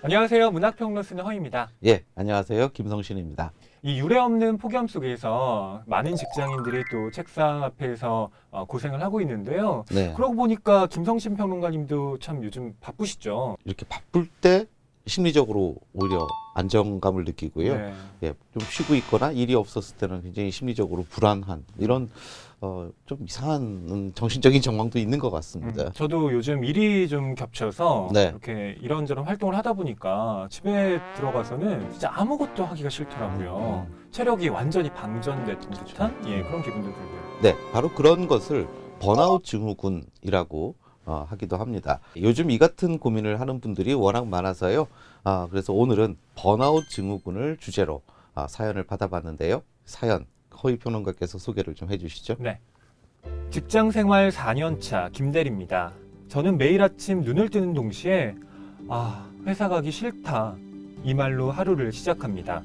안녕하세요. 문학평론 쓰는 허입니다. 예, 안녕하세요. 김성신입니다. 이 유례 없는 폭염 속에서 많은 직장인들이 또 책상 앞에서 어, 고생을 하고 있는데요. 네. 그러고 보니까 김성신 평론가님도 참 요즘 바쁘시죠. 이렇게 바쁠 때 심리적으로 오히려 안정감을 느끼고요. 네. 예, 좀 쉬고 있거나 일이 없었을 때는 굉장히 심리적으로 불안한 이런 어, 좀 이상한 음, 정신적인 정황도 있는 것 같습니다. 음, 저도 요즘 일이 좀 겹쳐서 네. 이렇게 이런저런 활동을 하다 보니까 집에 들어가서는 진짜 아무것도 하기가 싫더라고요. 음. 체력이 완전히 방전된 듯한 예, 그런 기분도 들고요. 네, 바로 그런 것을 번아웃 증후군이라고 어, 하기도 합니다. 요즘 이 같은 고민을 하는 분들이 워낙 많아서요. 아, 그래서 오늘은 번아웃 증후군을 주제로 아, 사연을 받아봤는데요. 사연 허위 평론가께서 소개를 좀 해주시죠. 네. 직장 생활 4년차 김대리입니다. 저는 매일 아침 눈을 뜨는 동시에 아, 회사 가기 싫다. 이 말로 하루를 시작합니다.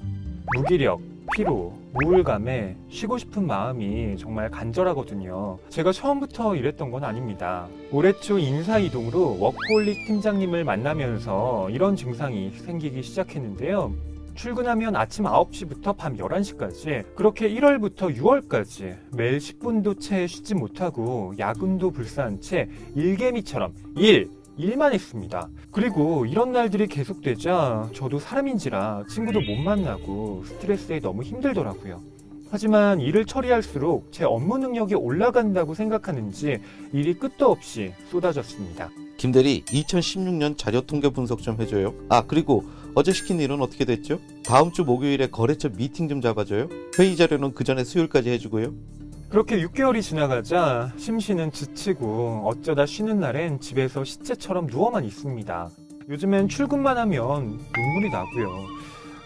무기력, 피로, 우울감에 쉬고 싶은 마음이 정말 간절하거든요. 제가 처음부터 이랬던 건 아닙니다. 올해 초 인사이동으로 워크홀릭 팀장님을 만나면서 이런 증상이 생기기 시작했는데요. 출근하면 아침 9시부터 밤 11시까지 그렇게 1월부터 6월까지 매일 10분도 채 쉬지 못하고 야근도 불사한 채 일개미처럼 일 일만 했습니다. 그리고 이런 날들이 계속되자 저도 사람인지라 친구도 못 만나고 스트레스에 너무 힘들더라고요. 하지만 일을 처리할수록 제 업무 능력이 올라간다고 생각하는지 일이 끝도 없이 쏟아졌습니다. 김대리 2016년 자료 통계 분석 좀 해줘요. 아 그리고 어제 시킨 일은 어떻게 됐죠? 다음 주 목요일에 거래처 미팅 좀 잡아줘요. 회의 자료는 그 전에 수요일까지 해주고요. 그렇게 6개월이 지나가자 심씨는 지치고 어쩌다 쉬는 날엔 집에서 시체처럼 누워만 있습니다. 요즘엔 출근만 하면 눈물이 나고요.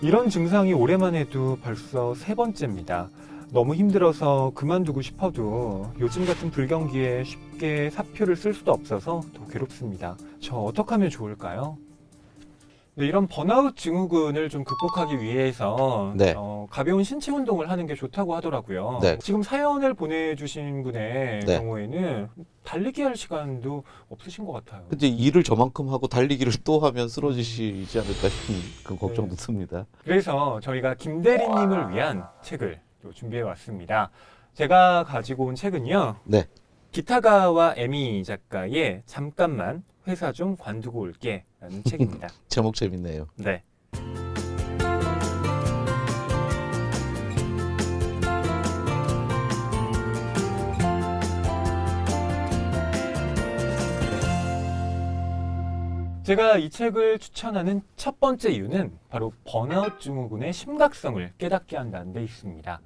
이런 증상이 올해만 해도 벌써 세 번째입니다. 너무 힘들어서 그만두고 싶어도 요즘 같은 불경기에 쉽게 사표를 쓸 수도 없어서 더 괴롭습니다. 저 어떻게 하면 좋을까요? 네, 이런 번아웃 증후군을 좀 극복하기 위해서 네. 어, 가벼운 신체 운동을 하는 게 좋다고 하더라고요. 네. 지금 사연을 보내주신 분의 네. 경우에는 달리기 할 시간도 없으신 것 같아요. 근데 일을 저만큼 하고 달리기를 또 하면 쓰러지시지 않을까 싶은 그 걱정도 네. 듭니다. 그래서 저희가 김 대리님을 위한 책을 또 준비해 왔습니다. 제가 가지고 온 책은요. 네. 기타가와 에미 작가의 잠깐만 회사 좀 관두고 올게 라는 책입니다. 제목 재밌네요. 네. 제가 이 책을 추천하는 첫 번째 이유는 바로 번아웃 증후군의 심각성을 깨닫게 한다는 데 있습니다.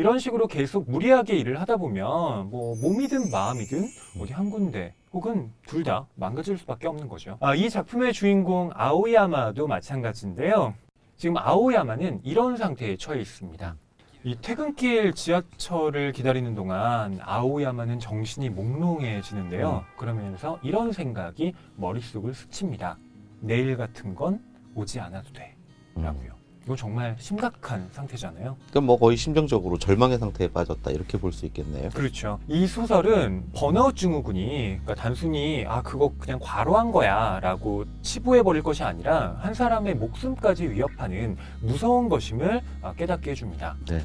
이런 식으로 계속 무리하게 일을 하다 보면 뭐 몸이든 마음이든 어디 한 군데 혹은 둘 다 망가질 수밖에 없는 거죠. 아, 이 작품의 주인공 아오야마도 마찬가지인데요. 지금 아오야마는 이런 상태에 처해 있습니다. 이 퇴근길 지하철을 기다리는 동안 아오야마는 정신이 몽롱해지는데요. 그러면서 이런 생각이 머릿속을 스칩니다. 내일 같은 건 오지 않아도 돼. 음. 라고요. 이거 정말 심각한 상태잖아요. 그러니까 뭐 거의 심정적으로 절망의 상태에 빠졌다 이렇게 볼 수 있겠네요. 그렇죠. 이 소설은 번아웃 증후군이 그러니까 단순히 아 그거 그냥 과로한 거야라고 치부해 버릴 것이 아니라 한 사람의 목숨까지 위협하는 무서운 것임을 아, 깨닫게 해줍니다. 네.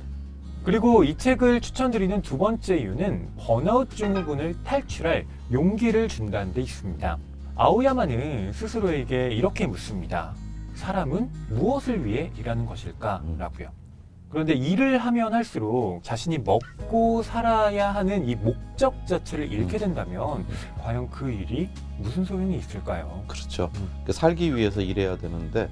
그리고 이 책을 추천드리는 두 번째 이유는 번아웃 증후군을 탈출할 용기를 준다는 데 있습니다. 아오야마는 스스로에게 이렇게 묻습니다. 사람은 무엇을 위해 일하는 것일까? 라고요. 그런데 일을 하면 할수록 자신이 먹고 살아야 하는 이 목적 자체를 잃게 된다면 과연 그 일이 무슨 소용이 있을까요? 그렇죠. 음. 살기 위해서 일해야 되는데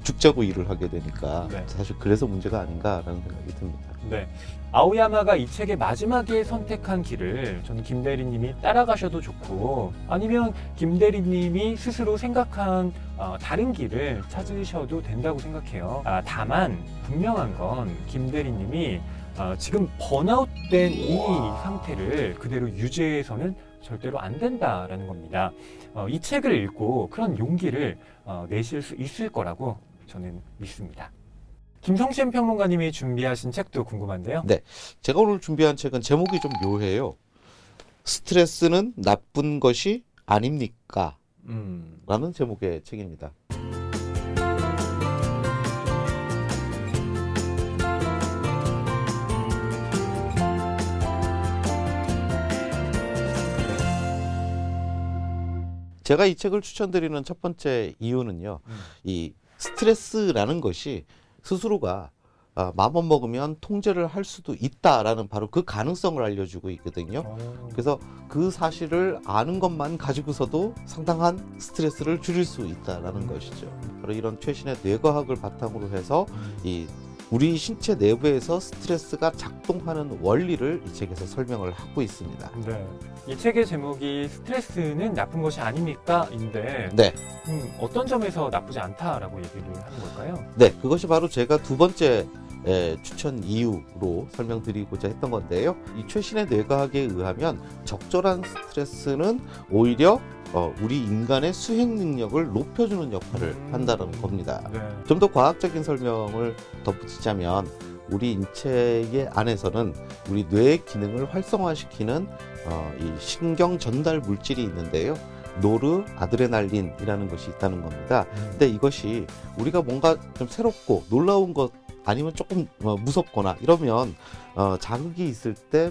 죽자고 일을 하게 되니까 네. 사실 그래서 문제가 아닌가라는 생각이 듭니다. 네. 아오야마가 이 책의 마지막에 선택한 길을 저는 김대리님이 따라가셔도 좋고 아니면 김대리님이 스스로 생각한 어, 다른 길을 찾으셔도 된다고 생각해요. 아, 다만 분명한 건 김대리님이 어, 지금 번아웃된 이 상태를 그대로 유지해서는 절대로 안 된다라는 겁니다. 어, 이 책을 읽고 그런 용기를 어, 내실 수 있을 거라고 저는 믿습니다. 김성신 평론가님이 준비하신 책도 궁금한데요. 네. 제가 오늘 준비한 책은 제목이 좀 묘해요. 스트레스는 나쁜 것이 아닙니까? 음, 라는 제목의 책입니다. 제가 이 책을 추천드리는 첫 번째 이유는요. 음. 이 스트레스라는 것이 스스로가 아, 마음 먹으면 통제를 할 수도 있다라는 바로 그 가능성을 알려주고 있거든요. 어, 그래서 그 사실을 아는 것만 가지고서도 상당한 스트레스를 줄일 수 있다라는 것이죠. 바로 이런 최신의 뇌과학을 바탕으로 해서 음. 이 우리 신체 내부에서 스트레스가 작동하는 원리를 이 책에서 설명을 하고 있습니다. 네. 이 책의 제목이 스트레스는 나쁜 것이 아닙니까?인데 네, 음, 어떤 점에서 나쁘지 않다라고 얘기를 하는 걸까요? 네, 그것이 바로 제가 두 번째 에, 추천 이유로 설명드리고자 했던 건데요. 이 최신의 뇌과학에 의하면 적절한 스트레스는 오히려 어, 우리 인간의 수행 능력을 높여주는 역할을 음. 한다는 겁니다. 네. 좀더 과학적인 설명을 덧붙이자면 우리 인체의 안에서는 우리 뇌의 기능을 활성화시키는 어, 이 신경 전달 물질이 있는데요. 노르 아드레날린이라는 것이 있다는 겁니다. 음. 근데 이것이 우리가 뭔가 좀 새롭고 놀라운 것 아니면 조금 어, 무섭거나 이러면 어, 자극이 있을 때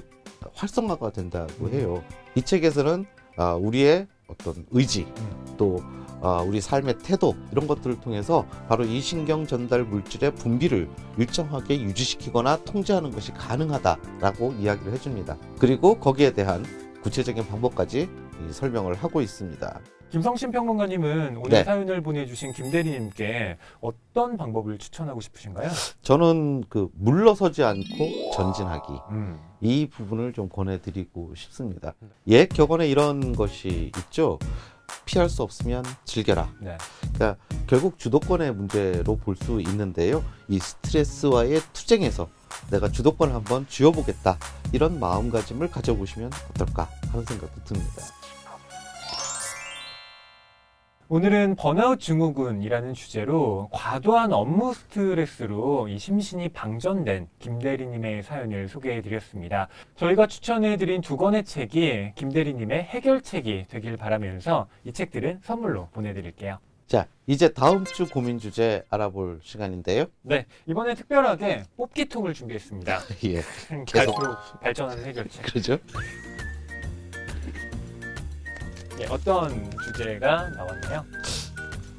활성화가 된다고 해요. 이 책에서는 아, 우리의 어떤 의지 음. 또 아, 우리 삶의 태도 이런 것들을 통해서 바로 이 신경 전달 물질의 분비를 일정하게 유지시키거나 통제하는 것이 가능하다라고 이야기를 해줍니다. 그리고 거기에 대한 구체적인 방법까지 이 설명을 하고 있습니다. 김성신 평론가님은 오늘 네. 사연을 보내주신 김대리님께 어떤 방법을 추천하고 싶으신가요? 저는 그 물러서지 않고 전진하기 음. 이 부분을 좀 권해드리고 싶습니다. 옛 격언에 이런 것이 있죠. 피할 수 없으면 즐겨라. 네. 그러니까 결국 주도권의 문제로 볼 수 있는데요. 이 스트레스와의 투쟁에서 내가 주도권을 한번 쥐어보겠다. 이런 마음가짐을 가져보시면 어떨까 하는 생각도 듭니다. 오늘은 번아웃 증후군이라는 주제로 과도한 업무 스트레스로 이 심신이 방전된 김대리님의 사연을 소개해 드렸습니다. 저희가 추천해 드린 두 권의 책이 김대리님의 해결책이 되길 바라면서 이 책들은 선물로 보내드릴게요. 자, 이제 다음 주 고민 주제 알아볼 시간인데요. 네, 이번에 특별하게 뽑기통을 준비했습니다. 예, 갈수록 발전하는 해결책. 그러죠? 네, 어떤 주제가 나왔나요?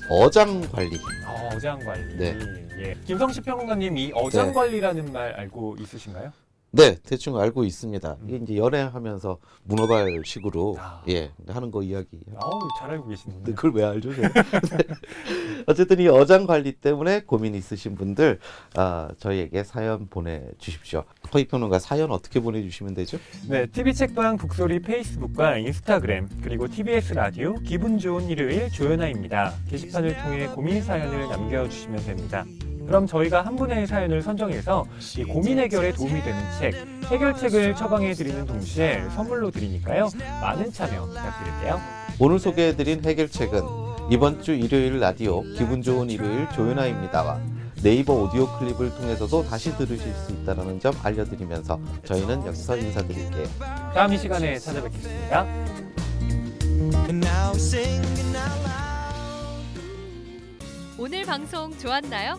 어장 관리. 어, 어장 관리. 네. 예. 김성식 평론가님 이 어장 네. 관리라는 말 알고 있으신가요? 네, 대충 알고 있습니다. 음. 이게 이제 연애하면서 문어발식으로 아. 예 하는 거 이야기. 아우 잘 알고 계시는군요. 근데 그걸 왜 알죠? 어쨌든 이 어장 관리 때문에 고민 있으신 분들 아, 저희에게 사연 보내주십시오. 허이평론가 사연 어떻게 보내주시면 되죠? 네, TV 책방 북소리 페이스북과 인스타그램 그리고 TBS 라디오 기분 좋은 일요일 조연아입니다. 게시판을 통해 고민 사연을 남겨주시면 됩니다. 그럼 저희가 한 분의 사연을 선정해서 이 고민 해결에 도움이 되는 책, 해결책을 처방해 드리는 동시에 선물로 드리니까요. 많은 참여 부탁드릴게요. 오늘 소개해드린 해결책은 이번 주 일요일 라디오 기분 좋은 일요일 조연아입니다와 네이버 오디오 클립을 통해서도 다시 들으실 수 있다는 점 알려드리면서 저희는 여기서 인사드릴게요. 다음 이 시간에 찾아뵙겠습니다. 오늘 방송 좋았나요?